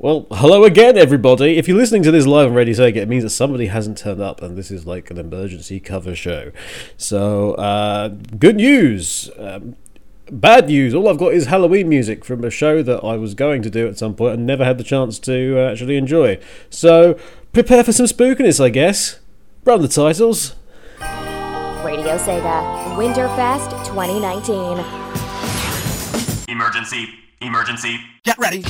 Well, hello again, everybody. If you're listening to this live on Radio Sega, it means that somebody hasn't turned up, and this is like an emergency cover show. So, uh, good news. Um, bad news. All I've got is Halloween music from a show that I was going to do at some point and never had the chance to uh, actually enjoy. So, prepare for some spookiness, I guess. Run the titles. Radio Sega Winterfest 2019. Emergency. Emergency. Get ready.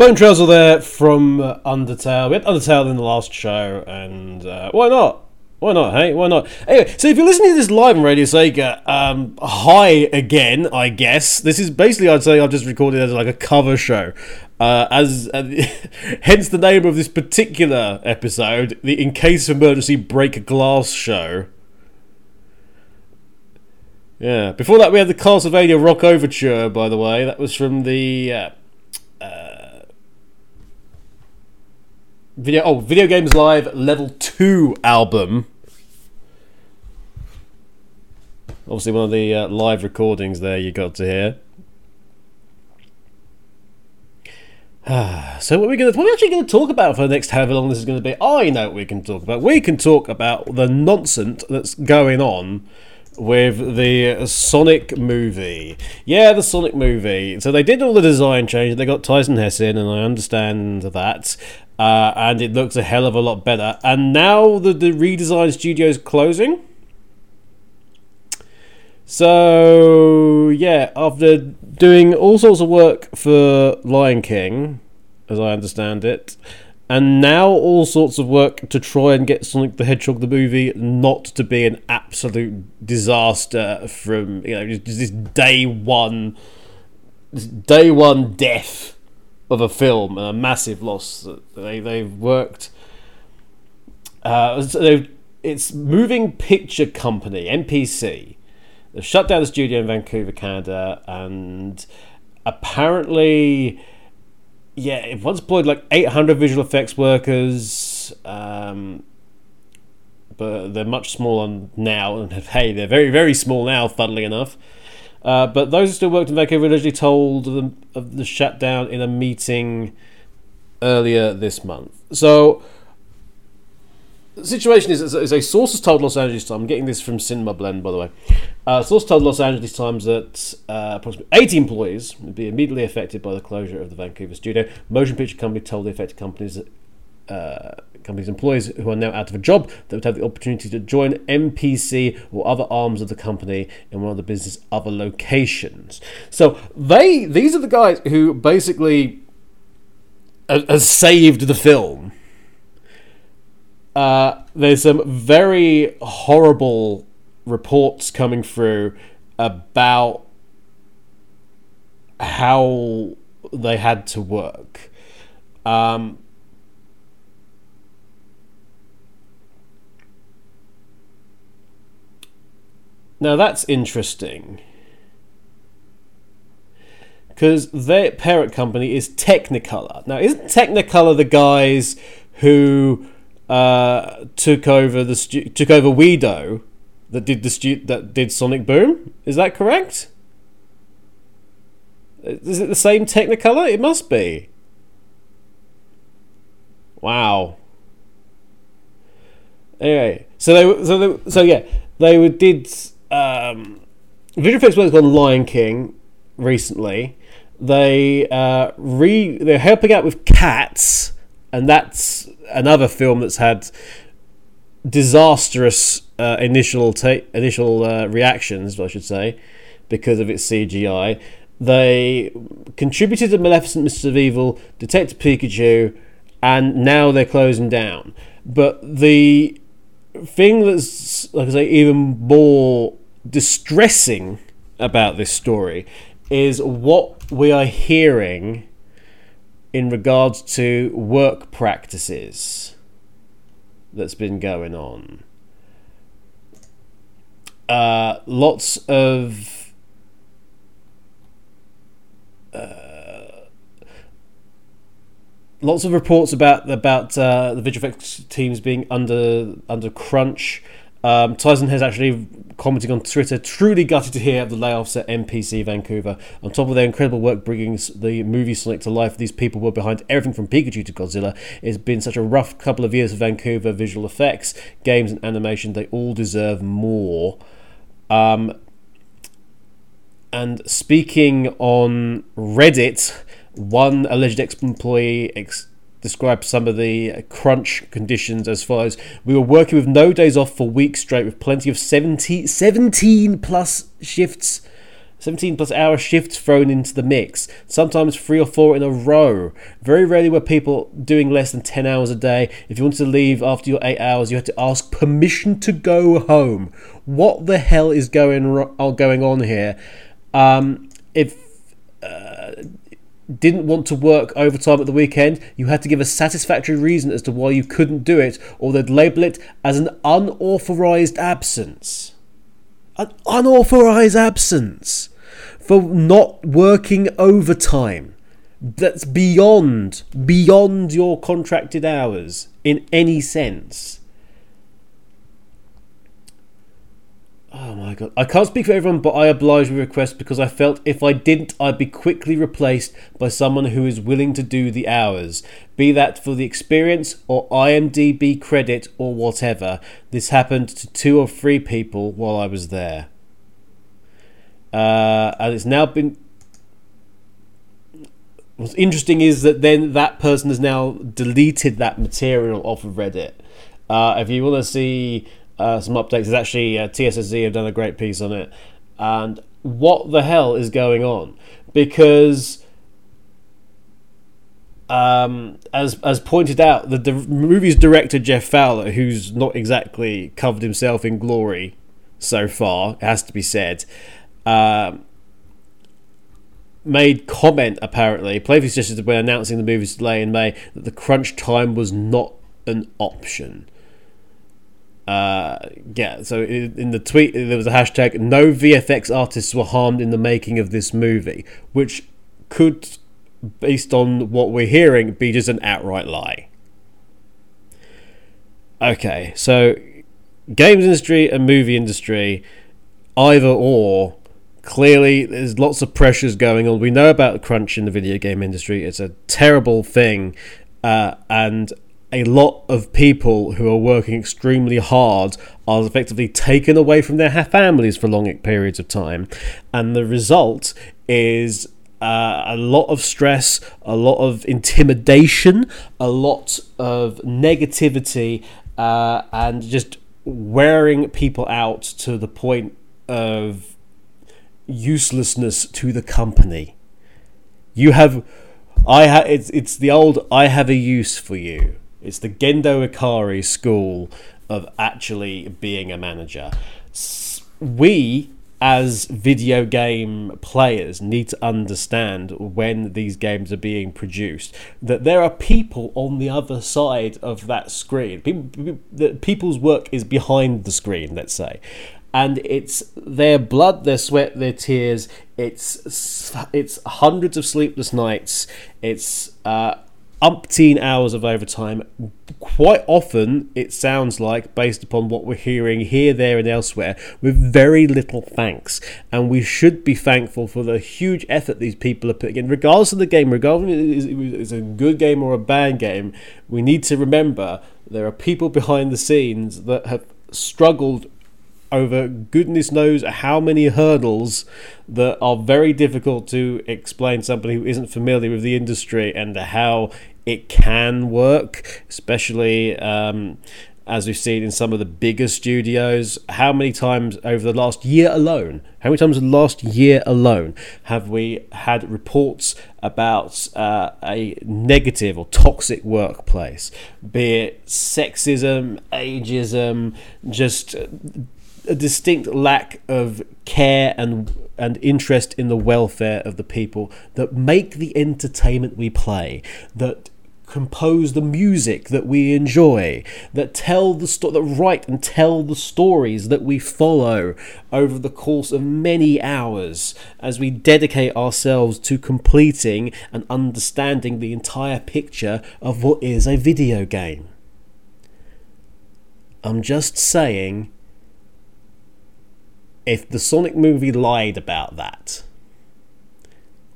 Bone Trails are there from uh, Undertale. We had Undertale in the last show, and uh, why not? Why not? Hey, why not? Anyway, so if you're listening to this live on Radio Sega, um, hi again, I guess. This is basically, I'd say, I've just recorded as like a cover show. Uh, as uh, hence the name of this particular episode, the In Case of Emergency Break Glass Show. Yeah. Before that, we had the Castlevania Rock Overture. By the way, that was from the uh, video. Oh, Video Games Live Level Two album. Obviously, one of the uh, live recordings there you got to hear. so what are we going to what are we actually going to talk about for the next however long this is going to be? I know what we can talk about. We can talk about the nonsense that's going on with the Sonic movie. Yeah, the Sonic movie. So they did all the design change. They got Tyson Hesse in, and I understand that. Uh, and it looks a hell of a lot better. And now the, the redesign studio is closing. So, yeah, after doing all sorts of work for Lion King, as I understand it, and now all sorts of work to try and get Sonic the Hedgehog the movie not to be an absolute disaster from, you know, this day one, this day one death of a film and a massive loss. They, they've worked. Uh, so it's Moving Picture Company, MPC They've shut down the studio in Vancouver, Canada, and apparently, yeah, it once employed like 800 visual effects workers, um, but they're much smaller now. And hey, they're very, very small now, funnily enough. Uh, but those who still worked in Vancouver originally told them of the shutdown in a meeting earlier this month. So the situation is, is a source has told Los Angeles Times. I'm getting this from Cinema Blend, by the way. Uh, source told Los Angeles Times that uh, approximately 80 employees would be immediately affected by the closure of the Vancouver studio. Motion Picture Company told the affected companies that, uh, companies' employees who are now out of a job that would have the opportunity to join MPC or other arms of the company in one of the business other locations. So they these are the guys who basically has saved the film uh, there's some very horrible reports coming through about how they had to work. Um, now that's interesting because their parent company is Technicolor. Now, isn't Technicolor the guys who uh, took over the stu- took over OuiDo that did the stu- that did Sonic Boom. Is that correct? Is it the same Technicolor? It must be. Wow. Anyway, so they so they, so yeah they were, did um, visual effects work on Lion King recently. They uh, re they're helping out with Cats and that's another film that's had disastrous uh, initial ta- initial uh, reactions, I should say, because of its CGI. They contributed to Maleficent, Mr. Evil, Detective Pikachu, and now they're closing down. But the thing that's, like I say, even more distressing about this story is what we are hearing in regards to work practices that's been going on. Uh, lots of uh, lots of reports about about uh, the effects teams being under under crunch um, Tyson Hesse actually commenting on Twitter, truly gutted to hear of the layoffs at MPC Vancouver. On top of their incredible work bringing the movie Sonic to life, these people were behind everything from Pikachu to Godzilla. It's been such a rough couple of years for Vancouver visual effects, games, and animation. They all deserve more. Um, and speaking on Reddit, one alleged ex-employee ex- described some of the crunch conditions as follows. We were working with no days off for weeks straight with plenty of 70, 17 plus shifts 17 plus hour shifts thrown into the mix, sometimes three or four in a row. Very rarely were people doing less than 10 hours a day. If you wanted to leave after your 8 hours, you had to ask permission to go home. What the hell is going, going on here? Um, uh, didn't want to work overtime at the weekend, you had to give a satisfactory reason as to why you couldn't do it, or they'd label it as an unauthorized absence. An unauthorized absence for not working overtime. That's beyond beyond your contracted hours in any sense. Oh my god. I can't speak for everyone, but I obliged with request because I felt if I didn't, I'd be quickly replaced by someone who is willing to do the hours. Be that for the experience or IMDb credit or whatever. This happened to two or three people while I was there. Uh, and it's now been. What's interesting is that then that person has now deleted that material off of Reddit. Uh, if you want to see uh, some updates, there's actually uh, TSSZ have done a great piece on it. And what the hell is going on? Because, um, as as pointed out, the, the movie's director Jeff Fowler, who's not exactly covered himself in glory so far, it has to be said. Um, made comment apparently, playfully suggested when announcing the movie's delay in May that the crunch time was not an option. Uh, yeah, so in, the tweet there was a hashtag no VFX artists were harmed in the making of this movie, which could, based on what we're hearing, be just an outright lie. Okay, so games industry and movie industry, either or clearly there's lots of pressures going on. We know about crunch in the video game industry. It's a terrible thing, uh, and a lot of people who are working extremely hard are effectively taken away from their families for long periods of time, and the result is. Uh, a lot of stress, a lot of intimidation, a lot of negativity, uh, and just wearing people out to the point of uselessness to the company. You have, I ha, it's it's the old I have a use for you. It's the Gendo Ikari school of actually being a manager. We as video game players need to understand when these games are being produced that there are people on the other side of that screen people, people's work is behind the screen let's say and it's their blood, their sweat, their tears. It's it's hundreds of sleepless nights. It's uh, umpteen hours of overtime. Quite often, it sounds like, based upon what we're hearing here, there, and elsewhere, with very little thanks. And we should be thankful for the huge effort these people are putting in, regardless of the game, regardless if it's a good game or a bad game. We need to remember there are people behind the scenes that have struggled over goodness knows how many hurdles that are very difficult to explain to somebody who isn't familiar with the industry and how it can work, especially um, as we've seen in some of the bigger studios. How many times over the last year alone, how many times in the last year alone have we had reports about uh, a negative or toxic workplace, be it sexism, ageism, just a distinct lack of care and and interest in the welfare of the people that make the entertainment we play that compose the music that we enjoy that tell the sto- that write and tell the stories that we follow over the course of many hours as we dedicate ourselves to completing and understanding the entire picture of what is a video game. I'm just saying if the Sonic movie lied about that,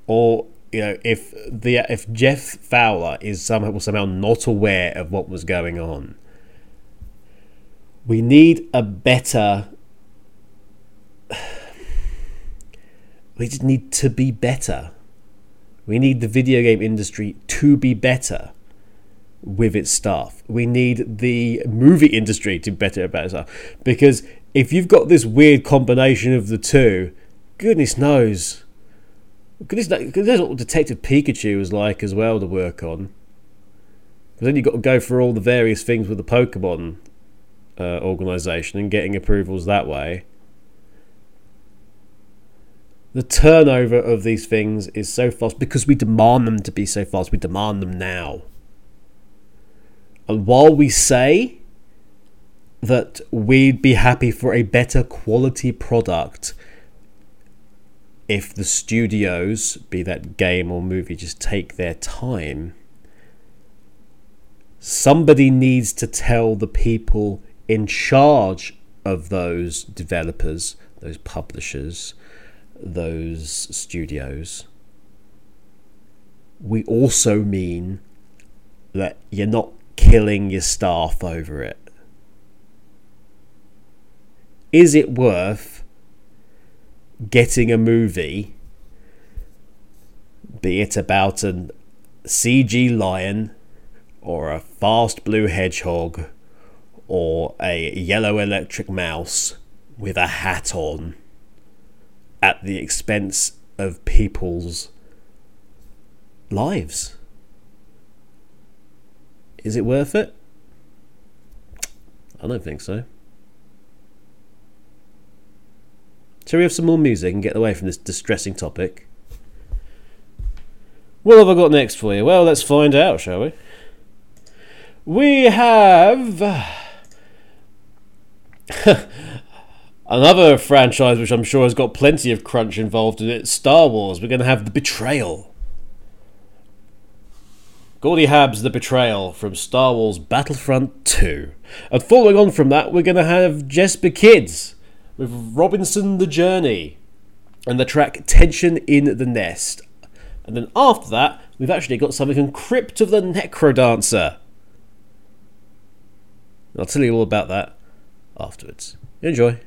or you know, if the if Jeff Fowler is somehow somehow not aware of what was going on, we need a better. We just need to be better. We need the video game industry to be better with its staff. We need the movie industry to be better about itself because if you've got this weird combination of the two, goodness knows. Goodness knows, what Detective Pikachu was like as well to work on. Because then you've got to go through all the various things with the Pokemon uh, organization and getting approvals that way. The turnover of these things is so fast because we demand them to be so fast. We demand them now. And while we say that we'd be happy for a better quality product if the studios, be that game or movie, just take their time, somebody needs to tell the people in charge of those developers, those publishers, those studios, we also mean that you're not killing your staff over it. Is it worth getting a movie, be it about an CG lion or a fast blue hedgehog or a yellow electric mouse with a hat on at the expense of people's lives. Is it worth it? I don't think so. Shall we have some more music and get away from this distressing topic? What have I got next for you? Well, let's find out, shall we? We have another franchise which I'm sure has got plenty of crunch involved in it Star Wars. We're going to have The Betrayal. Gordy Haab's The Betrayal from Star Wars Battlefront 2. And following on from that, we're going to have Jesper Kyd's with Robinson the Journey and the track Tension in the Nest. And then after that, we've actually got something from Crypt of the Necrodancer. I'll tell you all about that afterwards. Enjoy.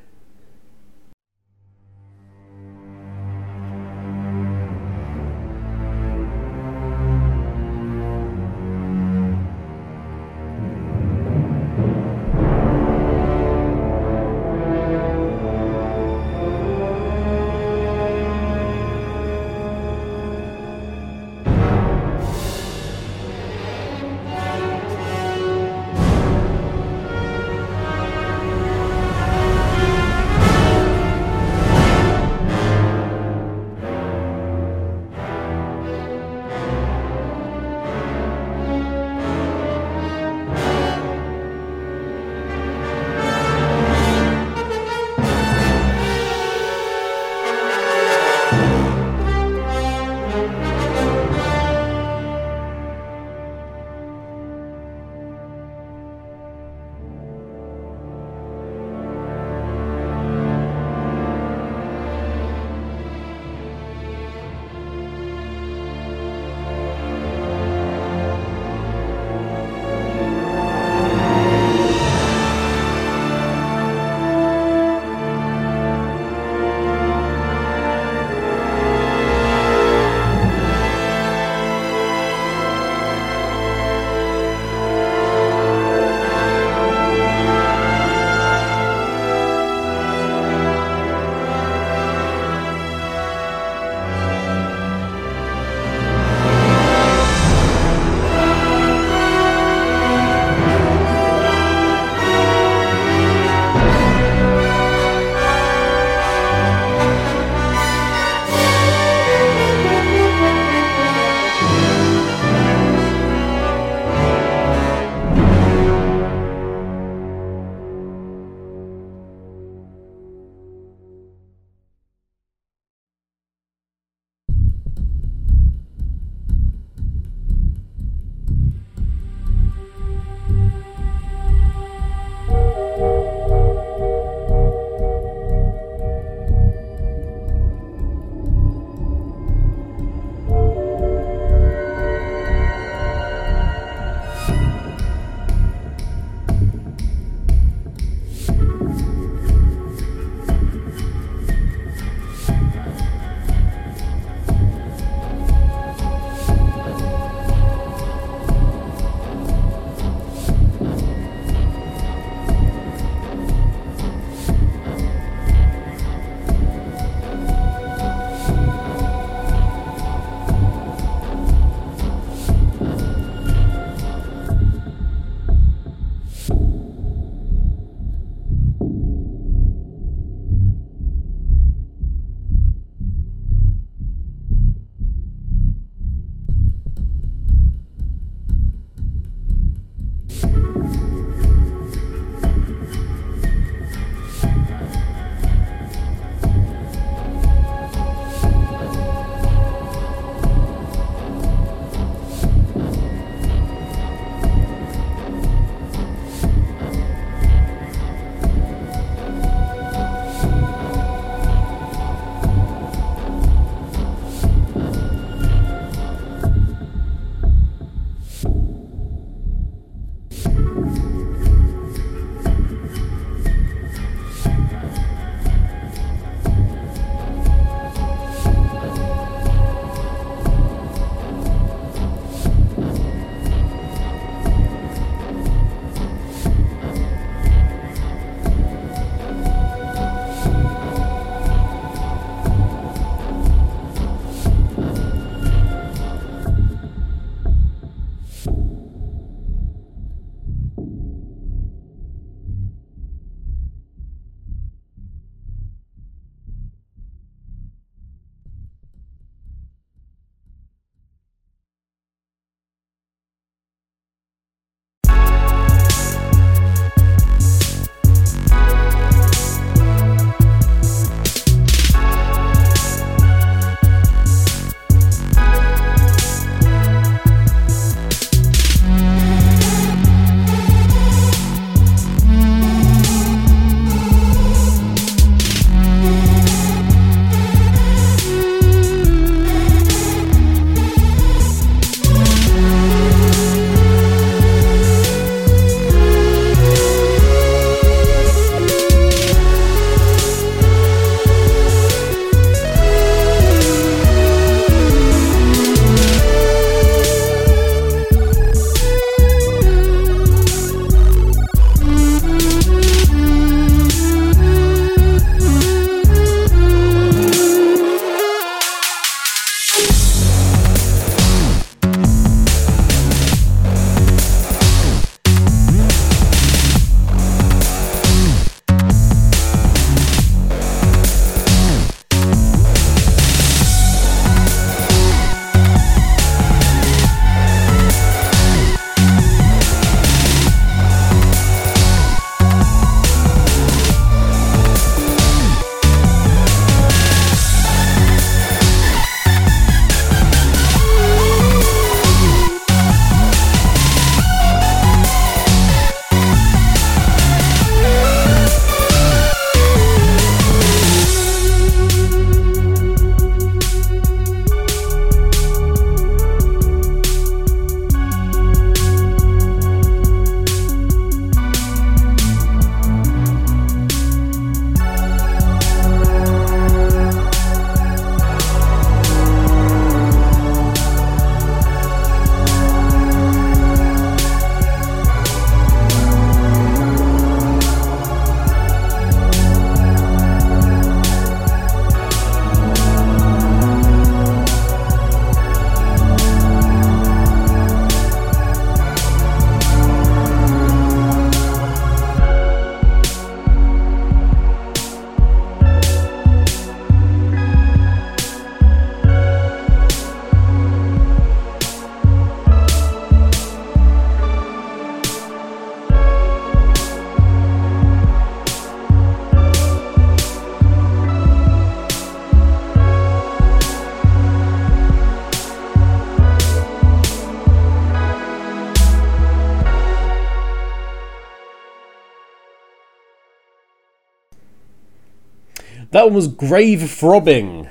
That one was Grave Throbbing.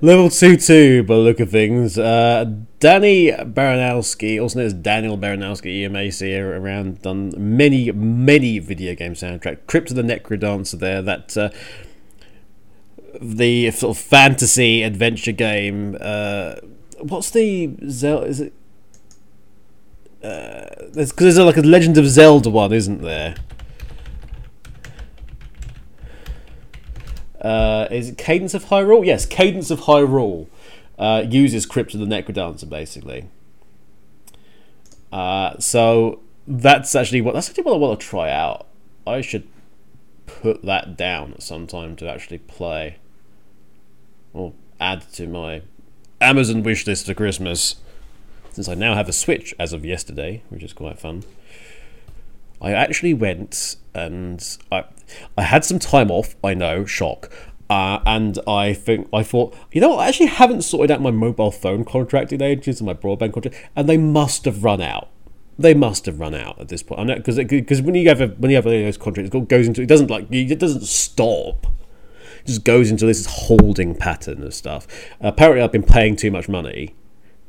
Level 2 2, by look of things. Uh, Danny Baranowski, also known as Daniel Baranowski, EMAC, around done many, many video game soundtrack. Crypt of the Necrodancer there, that. Uh, the sort of fantasy adventure game. Uh, what's the Zelda? Is it? Uh, there's because there's like a Legend of Zelda one, isn't there? Uh, is it Cadence of Hyrule? Yes, Cadence of Hyrule uh, uses Crypt of the Necrodancer basically. Uh, so that's actually what that's actually what I want to try out. I should put that down at some time to actually play or add to my Amazon wish list for Christmas. Since I now have a Switch as of yesterday, which is quite fun. I actually went and I I had some time off. I know, shock. Uh, and I think I thought, you know, I actually haven't sorted out my mobile phone contract in ages and my broadband contract, and they must have run out. They must have run out at this point. Because because when you have a, when you have of those contracts, it goes into it doesn't like it doesn't stop. It just goes into this holding pattern of stuff. apparently, I've been paying too much money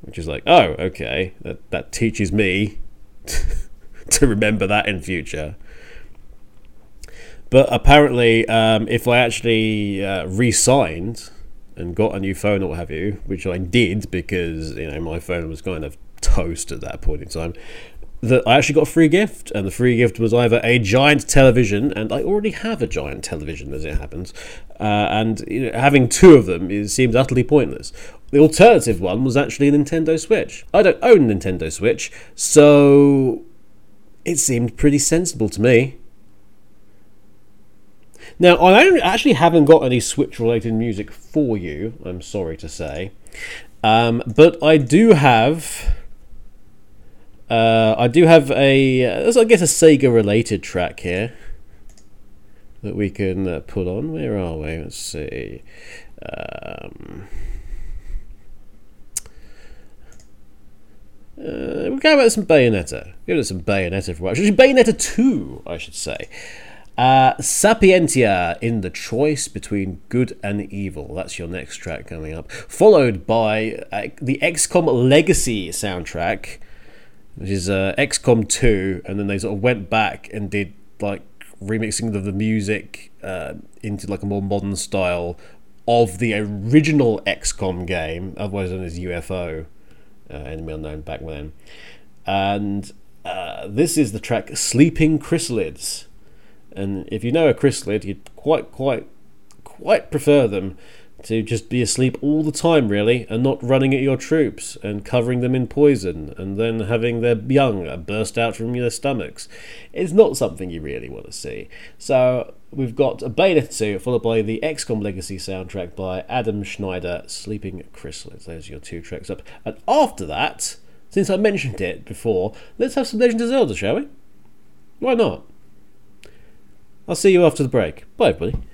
which is like, oh, okay, that that teaches me to remember that in future. But apparently, um, if I actually uh, re-signed and got a new phone or what have you, which I did because you know my phone was kind of toast at that point in time, that I actually got a free gift, and the free gift was either a giant television, and I already have a giant television as it happens, uh, and you know, having two of them is, seems utterly pointless. The alternative one was actually a Nintendo Switch. I don't own a Nintendo Switch, so it seemed pretty sensible to me. Now, I actually haven't got any Switch related music for you, I'm sorry to say. Um, but I do have. Uh, I do have a, I Uh, guess a Sega related track here that we can uh, put on. Where are we? Let's see. Um, uh, we'll go about some Bayonetta. Give us some Bayonetta for Actually, Bayonetta 2, I should say. Uh, Sapientia in the choice between good and evil. That's your next track coming up. Followed by uh, the XCOM Legacy soundtrack, which is uh, XCOM 2, and then they sort of went back and did like remixing of the music uh, into like a more modern style of the original XCOM game, otherwise known as UFO, uh, Enemy Unknown back then. And uh, this is the track Sleeping Chrysalids. And if you know a chrysalid, you'd quite, quite, quite prefer them to just be asleep all the time, really, and not running at your troops and covering them in poison and then having their young burst out from their stomachs. It's not something you really want to see. So we've got a Bayonetta 2 followed by the XCOM Legacy soundtrack by Adam Schneider, Sleeping Chrysalids. Those are your two tracks up. And after that, since I mentioned it before, let's have some Legend of Zelda, shall we? Why not? I'll see you after the break. Bye, everybody.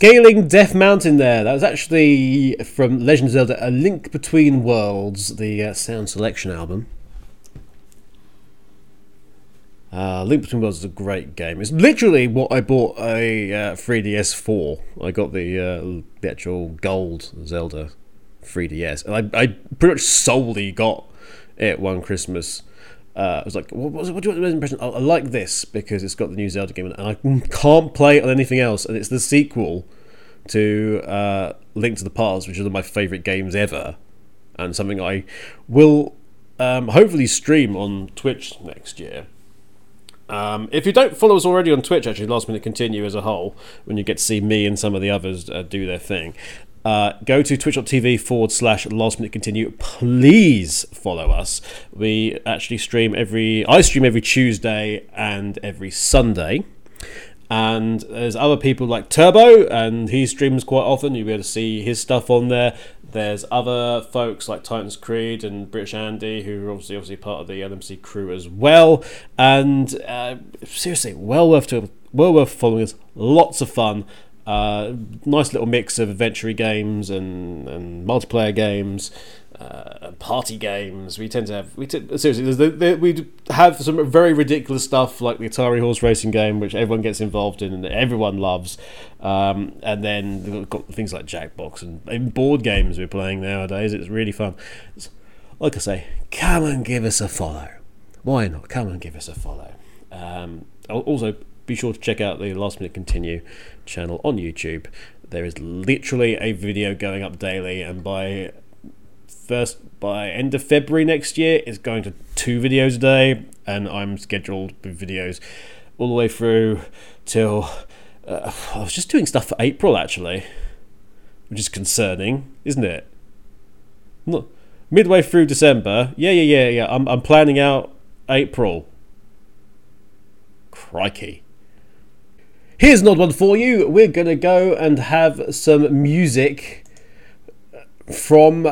Scaling Death Mountain there. That was actually from Legend of Zelda A Link Between Worlds, the uh, sound selection album. Uh, Link Between Worlds is a great game. It's literally what I bought a uh, 3DS for. I got the uh, the actual gold Zelda 3DS, and I, I pretty much solely got it one Christmas. Uh, I was like, what, what, what do you want the impression? I, I like this because it's got the new Zelda game, and I can't play it on anything else, and it's the sequel to uh, Link to the Past, which is one of my favourite games ever, and something I will um, hopefully stream on Twitch next year. Um, if you don't follow us already on Twitch, actually, Last Minute Continue as a whole, when you get to see me and some of the others uh, do their thing, uh, go to twitch.tv forward slash last minute continue. Please follow us. We actually stream every, I stream every Tuesday and every Sunday. And there's other people like Turbo, and he streams quite often. You'll be able to see his stuff on there. There's other folks like Titans Creed and British Andy, who are obviously obviously part of the LMC crew as well. And uh, seriously, well worth to well worth following us. Lots of fun. Uh, nice little mix of adventure games and, and multiplayer games uh, party games. We tend to have we t- seriously the, the, we have some very ridiculous stuff like the Atari horse racing game, which everyone gets involved in and everyone loves. Um, and then we've got things like Jackbox and even board games we're playing nowadays. It's really fun. It's, like I say, come and give us a follow. Why not? Come and give us a follow. Um, also, be sure to check out the Last Minute Continue channel on YouTube. There is literally a video going up daily, and by first by end of February next year, it's going to two videos a day, and I'm scheduled with videos all the way through till uh, I was just doing stuff for April actually, which is concerning, isn't it? Not midway through December. Yeah, yeah, yeah, yeah. I'm I'm planning out April. Crikey. Here's an odd one for you. We're gonna go and have some music from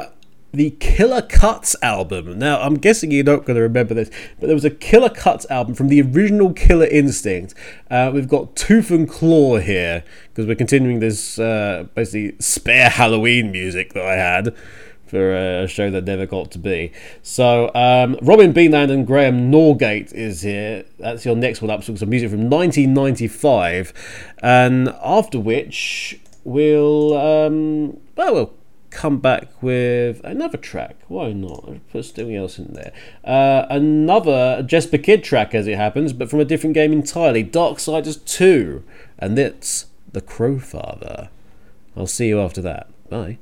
the Killer Cuts album. Now, I'm guessing you're not going to remember this, but there was a Killer Cuts album from the original Killer Instinct. Uh, we've got Tooth and Claw here because we're continuing this uh, basically spare Halloween music that I had for a show that never got to be. So, um, Robin Beanland and Graeme Norgate is here. That's your next one up. So, some music from 1995, and after which we'll um, well, we'll come back with another track. Why not? I'll put something else in there. Uh, another Jesper Kyd track, as it happens, but from a different game entirely. Darksiders 2. And it's The Crowfather. I'll see you after that. Bye.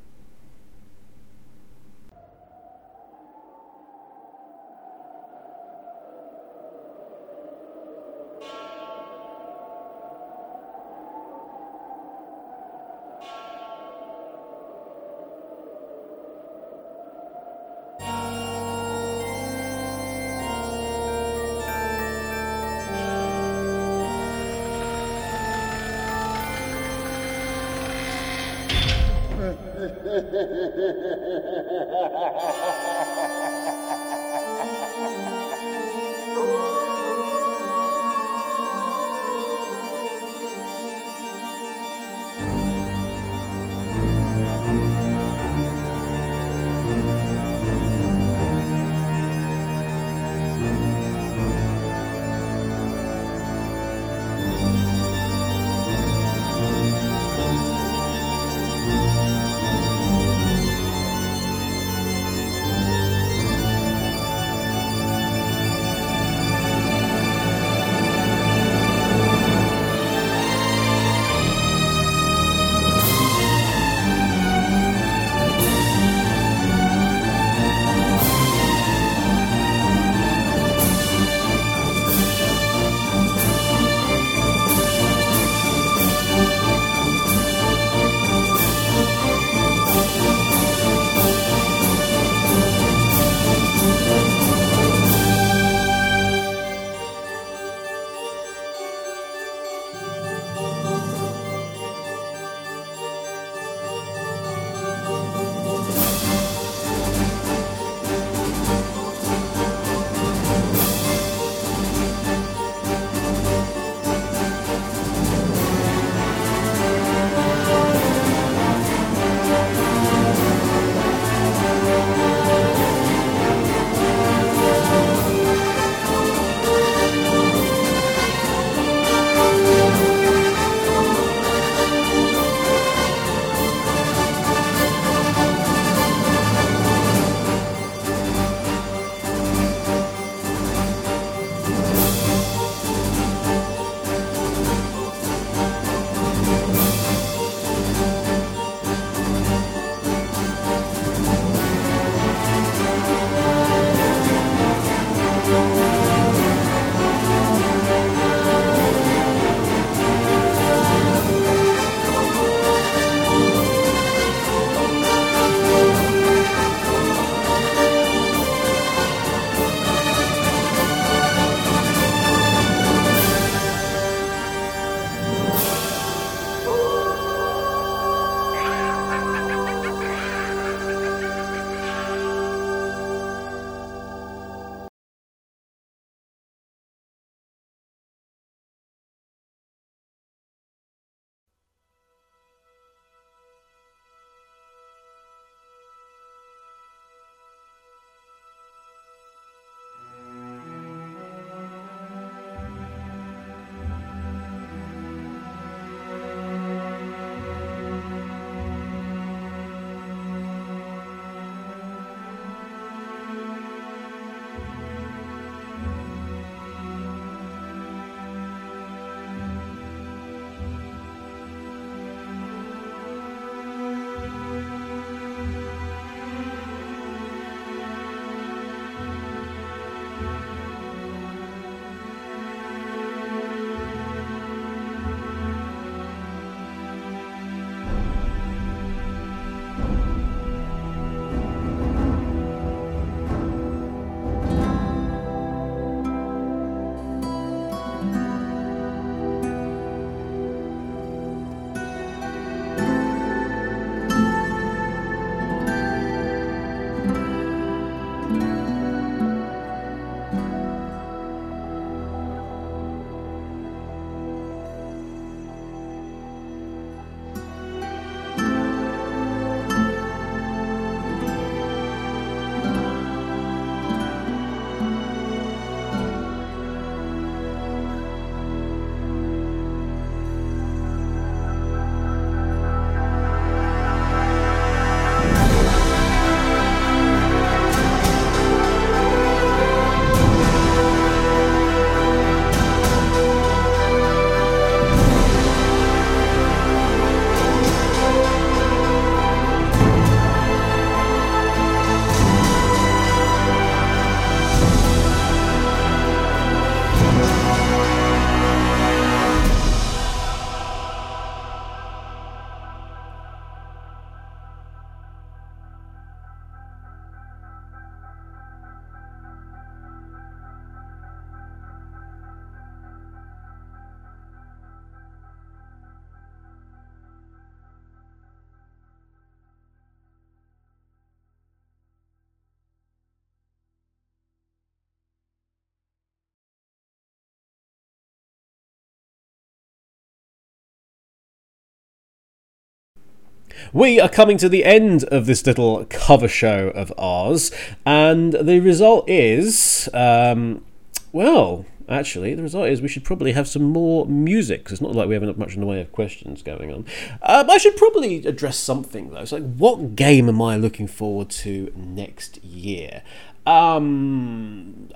We are coming to the end of this little cover show of ours, and the result is, um, well, actually, the result is we should probably have some more music because it's not like we have much in the way of questions going on. Um, I should probably address something though. It's like, what game am I looking forward to next year? Um.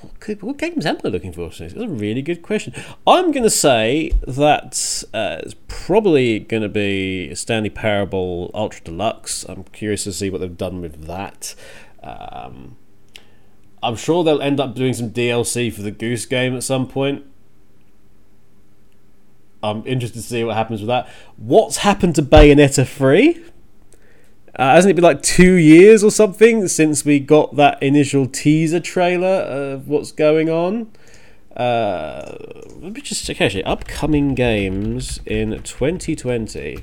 What, could, what games am I looking for? That's a really good question. I'm going to say that uh, it's probably going to be Stanley Parable Ultra Deluxe. I'm curious to see what they've done with that. Um, I'm sure they'll end up doing some DLC for the Goose game at some point. I'm interested to see what happens with that. What's happened to Bayonetta 3? Uh, hasn't it been like two years or something since we got that initial teaser trailer of what's going on? Uh, let me just check actually. Upcoming games in 2020.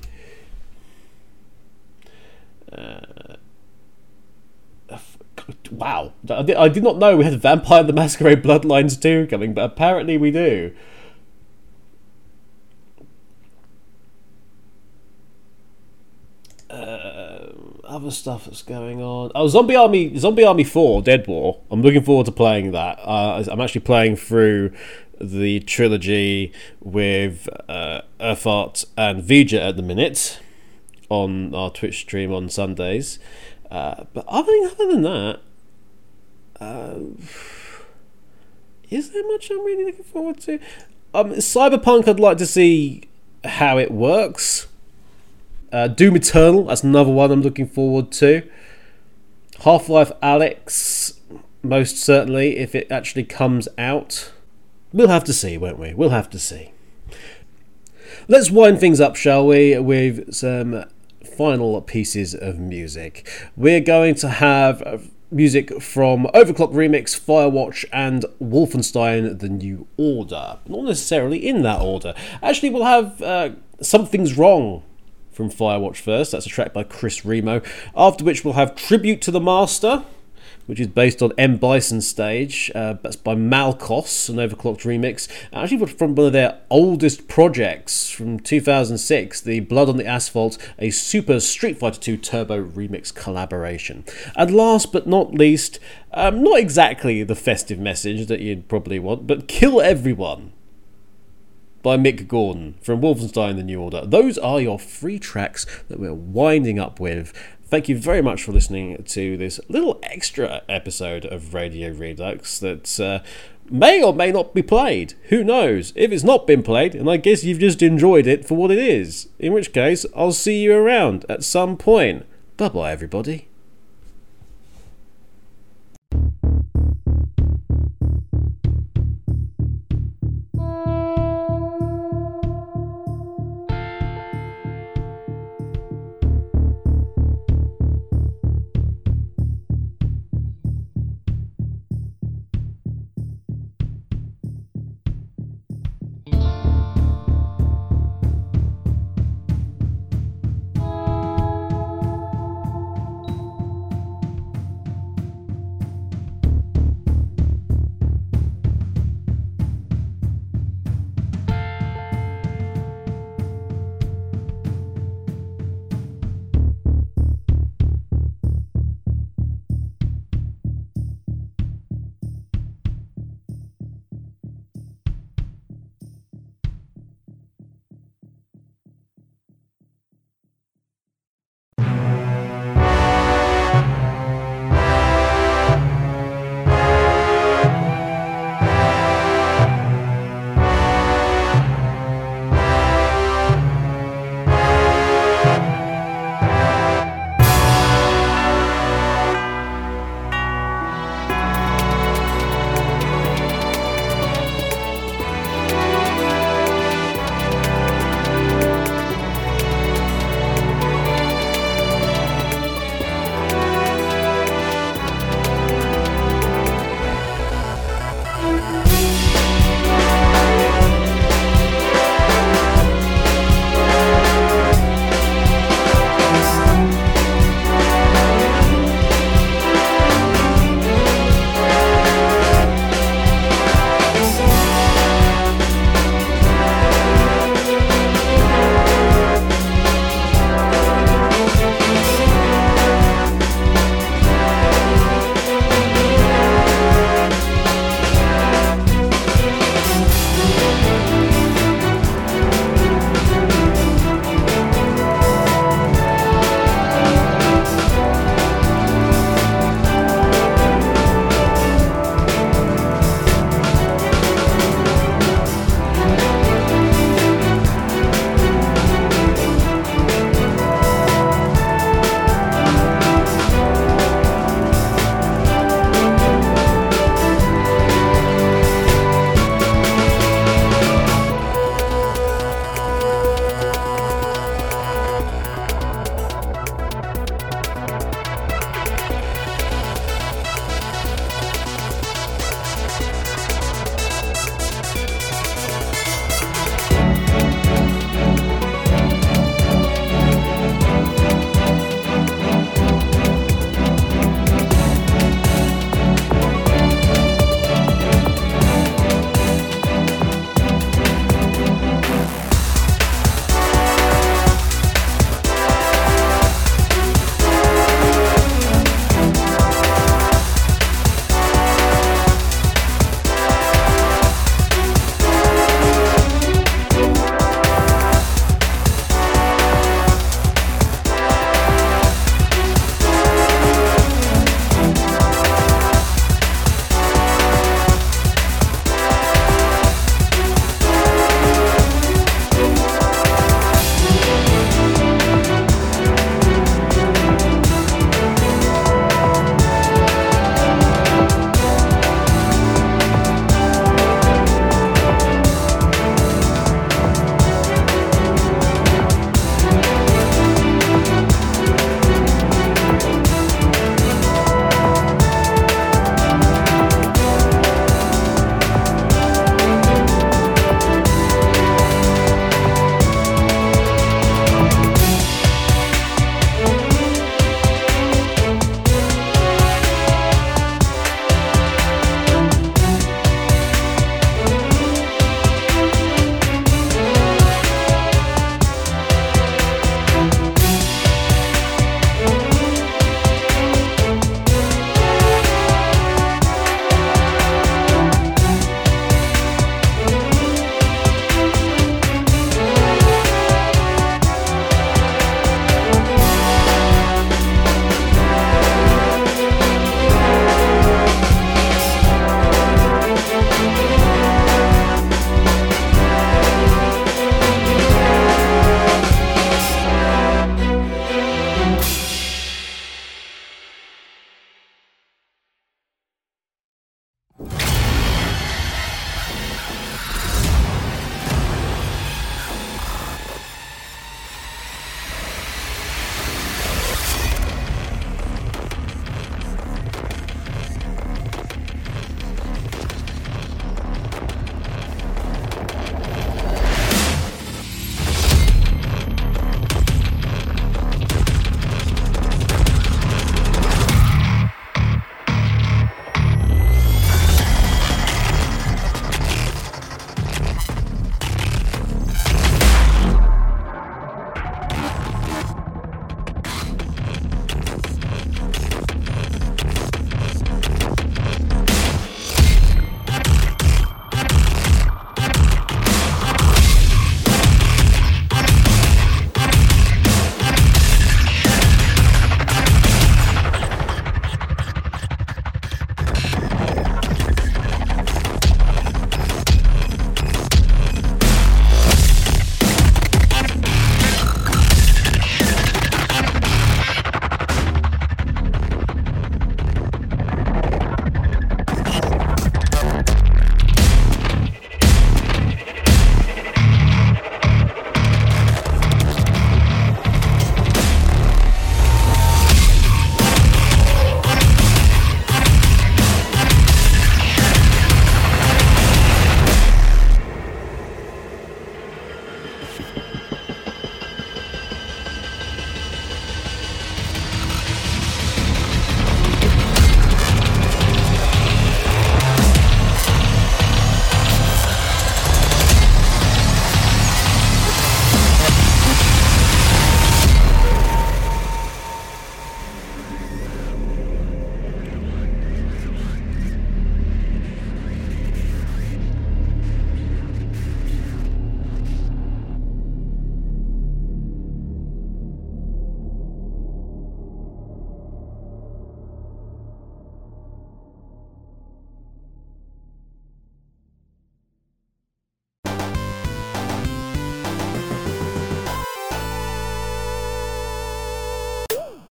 Uh, wow. I did, I did not know we had Vampire the Masquerade Bloodlines 2 coming, but apparently we do. Uh, other stuff that's going on. Oh, Zombie Army, Zombie Army Four, Dead War. I'm looking forward to playing that. Uh, I'm actually playing through the trilogy with uh, Earthart and Vija at the minute on our Twitch stream on Sundays. Uh, but other than, other than that, uh, is there much I'm really looking forward to? Um, Cyberpunk, I'd like to see how it works. Uh, Doom Eternal, that's another one I'm looking forward to. Half Life Alyx, most certainly, if it actually comes out. We'll have to see, won't we? We'll have to see. Let's wind things up, shall we, with some final pieces of music. We're going to have music from Overclock Remix, Firewatch, and Wolfenstein The New Order. Not necessarily in that order. Actually, we'll have uh, Something's Wrong from Firewatch first. That's a track by Chris Remo. After which we'll have Tribute to the Master, which is based on M. Bison stage. Uh, that's by Malkos, an overclocked remix. Actually, from one of their oldest projects from 2006, the Blood on the Asphalt, a Super Street Fighter 2 Turbo remix collaboration. And last but not least, um, not exactly the festive message that you'd probably want, but Kill Everyone by Mick Gordon from Wolfenstein The New Order. Those are your free tracks that we're winding up with. Thank you very much for listening to this little extra episode of Radio Redux that uh, may or may not be played. Who knows? If it's not been played, and I guess you've just enjoyed it for what it is, in which case I'll see you around at some point. Bye bye, everybody.